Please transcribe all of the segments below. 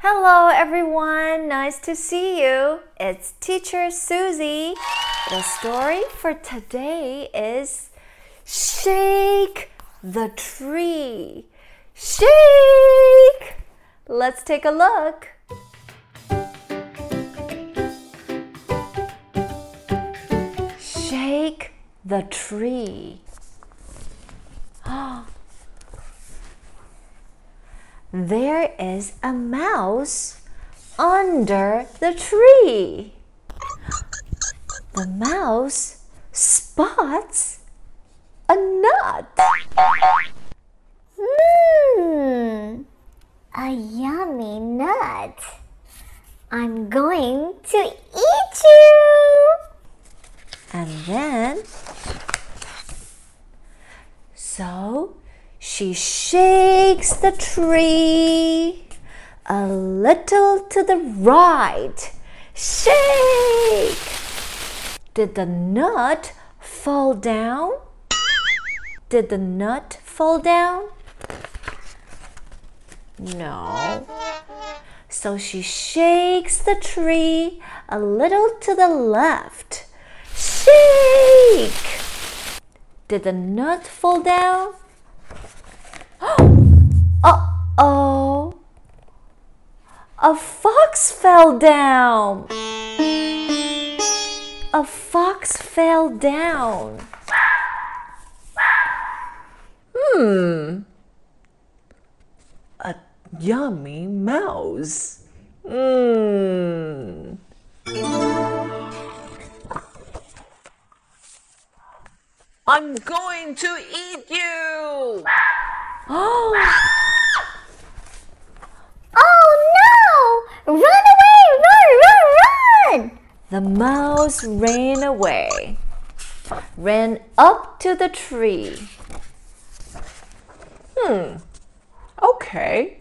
Hello, everyone. Nice to see you. It's Teacher Susie. The story for today is Shake the Tree. Shake! Let's take a look. Shake the tree. Oh, There is a mouse under the tree. The mouse spots a nut. Mmm, a yummy nut. I'm going to eat you. And then, so she shakes the tree a little to the right. Shake! Did the nut fall down? Did the nut fall down? No. So she shakes the tree a little to the left. Shake! Did the nut fall down? Oh! A fox fell down! A fox fell down. Hmm. A yummy mouse. Mmm. I'm going to eat you. Oh, Oh no! Run away! Run, run, run! the mouse ran away, ran up to the tree. Hmm. Okay.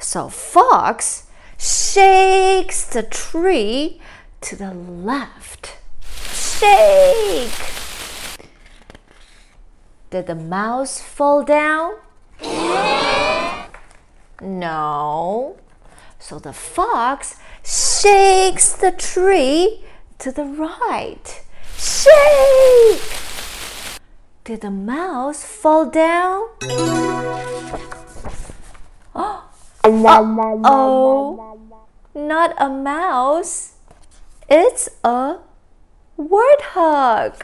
So Fox shakes the tree to the left. Shake! Did the mouse fall down? No. So the fox shakes the tree to the right. Shake! Did the mouse fall down? Oh, not a mouse. It's a warthog.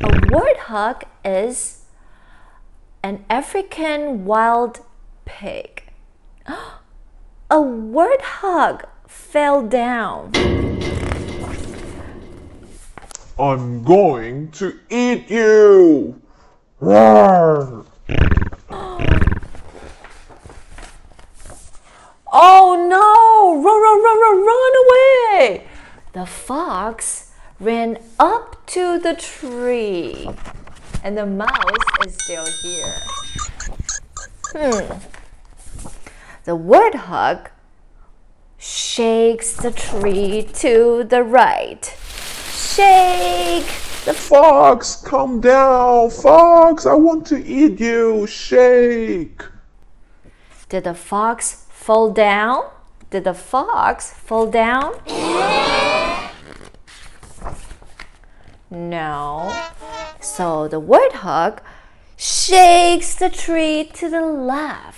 A warthog is an African wild pig. A warthog fell down. I'm going to eat you! Roar! Oh no! Run, run, run, run, run away! The fox ran up to the tree, and the mouse is still here. Hmm. The warthog shakes the tree to the right. Shake! The Fox, come down! Fox, I want to eat you! Shake! Did the fox fall down? Did the fox fall down? No. So the warthog shakes the tree to the left.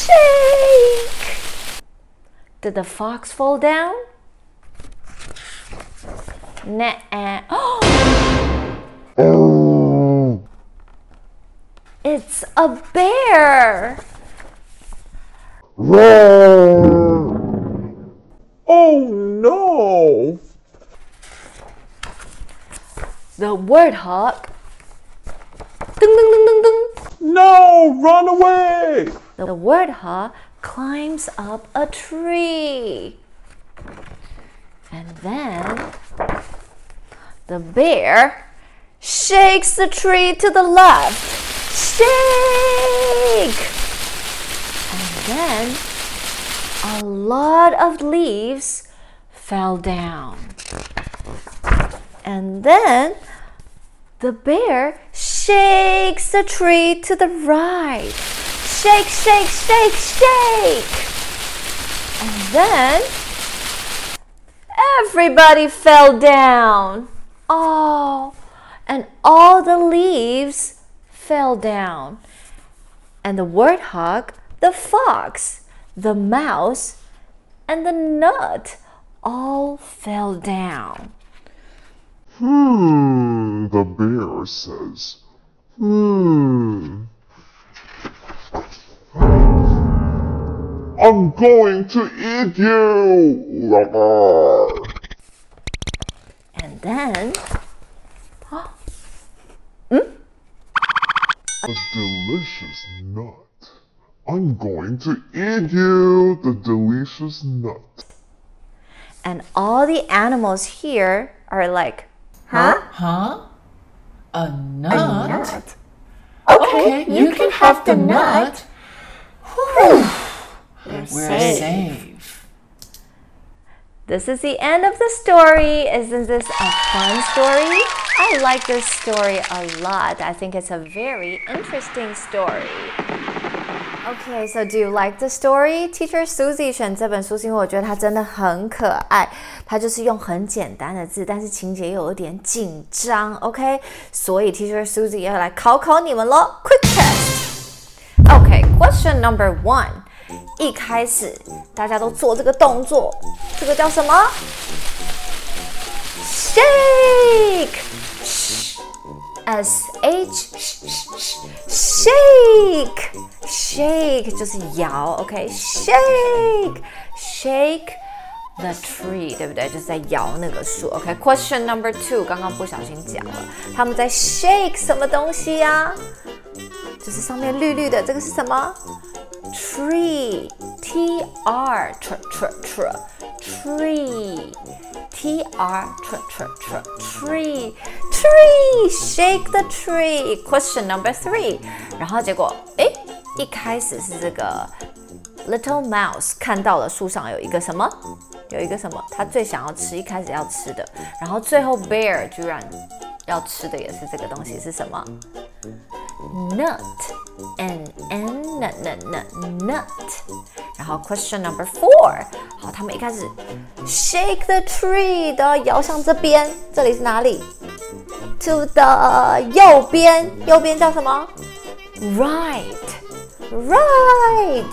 Shake! Did the fox fall down? Nah. Eh. Oh! It's a bear. Oh no! The warthog. Ding, ding, ding, ding, ding. No! Run away! The word warthog climbs up a tree. And then the bear shakes the tree to the left. Shake! And then a lot of leaves fell down. And then the bear shakes the tree to the right. Shake, shake, shake, shake. And then everybody fell down. Oh, and all the leaves fell down. And the warthog, the fox, the mouse, and the nut all fell down. Hmm, the bear says. Hmm. I'm going to eat you! Roar. And then A delicious nut. I'm going to eat you, the delicious nut. and all the animals here are like, huh? Huh? A nut? Okay, you, can have the nut. We're safe. This is the end of the story. Isn't this a fun story? I like this story a lot. I think it's a very interesting story. Okay, so do you like the story? Teacher Susie 选这本书是因为我觉得它真的很可爱，它就是用很简单的字，但是情节有一点紧张。OK，所以 Teacher Susie 要来考考你们喽，Quick test。OK, question number one。 一开始大家都做这个动作，这个叫什么？Shake。S H shake shake 就是摇，OK？Shake shake the tree，对不对？就是在摇那个树。OK？Question、number two，刚刚不小心讲了，他们在 shake 什么东西呀、就是上面绿绿的，这个是什么 ？Tree T R tr tr tr tree T R tr tr tr tree tree shake the tree. Question number three. 然后结果诶，一开始是这个 Little Mouse 看到了树上有一个什么？有一个什么？他最想要吃，一开始要吃的，然后最后 Bear 居然要吃的也是这个东西，是什么？Nut, n n nut nut nut nut。然后 question number four，好，他们一开始 shake the tree 都要摇向这边，这里是哪里？To the 右边，右边叫什么？Right, right.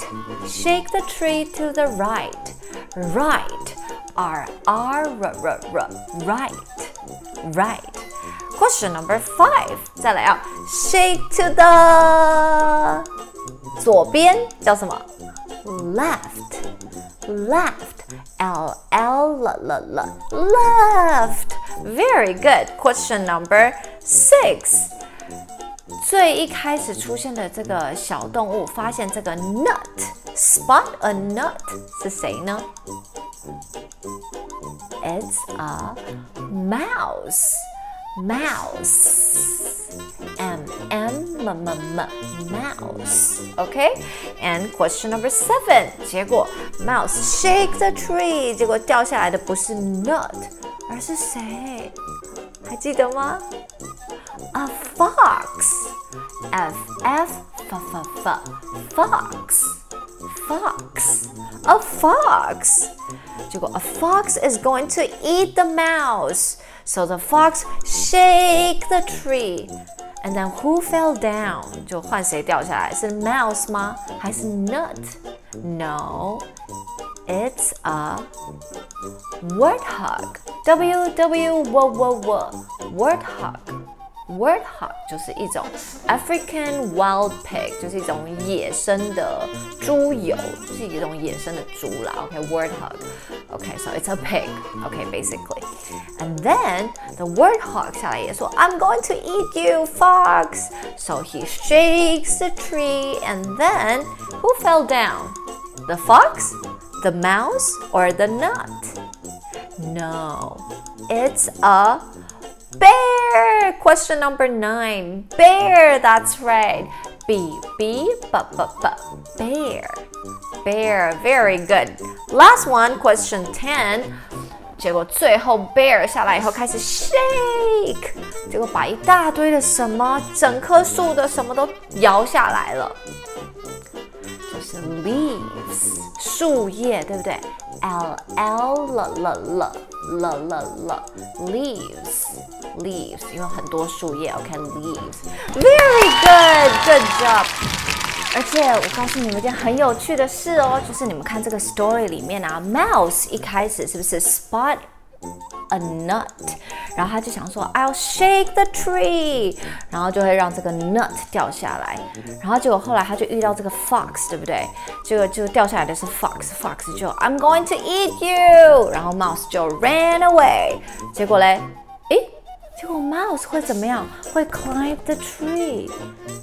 Shake the tree to the right, right. R R R R R right, right. Question number five，再来啊，shake to the 左边叫什么？Left, left, L L L L L left. Very good. Question number six. 最一开始出现的这个小动物，发现这个 nut，spot a nut 是谁呢？It's a mouse. Mouse. M M M M M mouse. Okay? And question number seven. 结果 mouse shake the tree. 结果掉下来的不是 nut，而是谁？还记得吗？A fox. F F F F F fox. Fox. A fox. 结果 a fox is going to eat the mouse. So the fox shake the tree. And then who fell down? 就换谁掉下来？是 mouse 吗？还是 nut? No. It's a warthog. W W W W W warthog. Warthog 就是一种 African wild pig，就是一种野生的猪油，就是一种野生的猪啦。OK，warthog。 Okay, so it's a pig. Okay, basically. And then the warthog 下来也说 I'm going to eat you, fox. So he shakes the tree and then who fell down? The fox, the mouse, or the nut? No, it's a bear. Question number nine. Bear, that's right. B, B, B, B, B. Bear. Bear, very good. Last one, question 10. 结果最后 bear 下来以后开始 shake，结果把一大堆的什么，整棵树的什么都摇下来了，就是 leaves 树叶，对不对？L L L L L L L leaves leaves，因为很多树叶，OK leaves，very good，good job。而且我告诉你们一件很有趣的事哦，就是你们看这个 story 里面啊，Mouse 一开始是不是 spot a nut，然后他就想说 I'll shake the tree，然后就会让这个 nut 掉下来，然后结果后来他就遇到这个 fox，对不对？结果就掉下来的是 fox，fox 就 I'm going to eat you，然后 mouse 就 ran away，结果嘞，结果 mouse 会怎么样？会 climb the tree。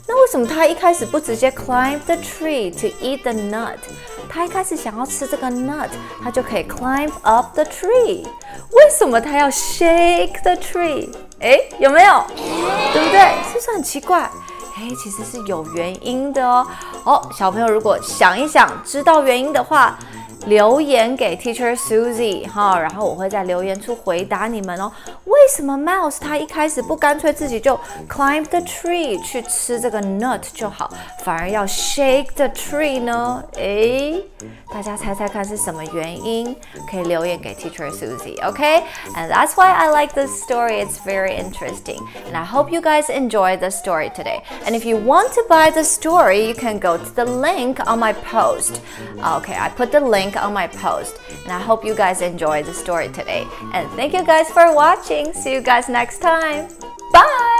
那为什么它一开始不直接 climb the tree to eat the nut？它一开始想要吃这个 nut，它就可以 climb up the tree。为什么它要 shake the tree？哎，有没有？对不对？是不是很奇怪？哎，其实是有原因的哦。哦，小朋友如果想一想，知道原因的话。留言给 Teacher Susie 哈，然后我会在留言处回答你们哦。为什么 Mouse 它一开始不干脆自己就 climb the tree 去吃这个 nut 就好，反而要 shake the tree 呢？诶，大家猜猜看是什么原因？可以留言给 Teacher Susie。OK，and that's why I like this story. It's very interesting, and I hope you guys enjoy the story today. And if you want to buy the story, you can go to the link on my post. Okay, I put the link on my post. And I hope you guys enjoyed the story today. And thank you guys for watching. See you guys next time. Bye!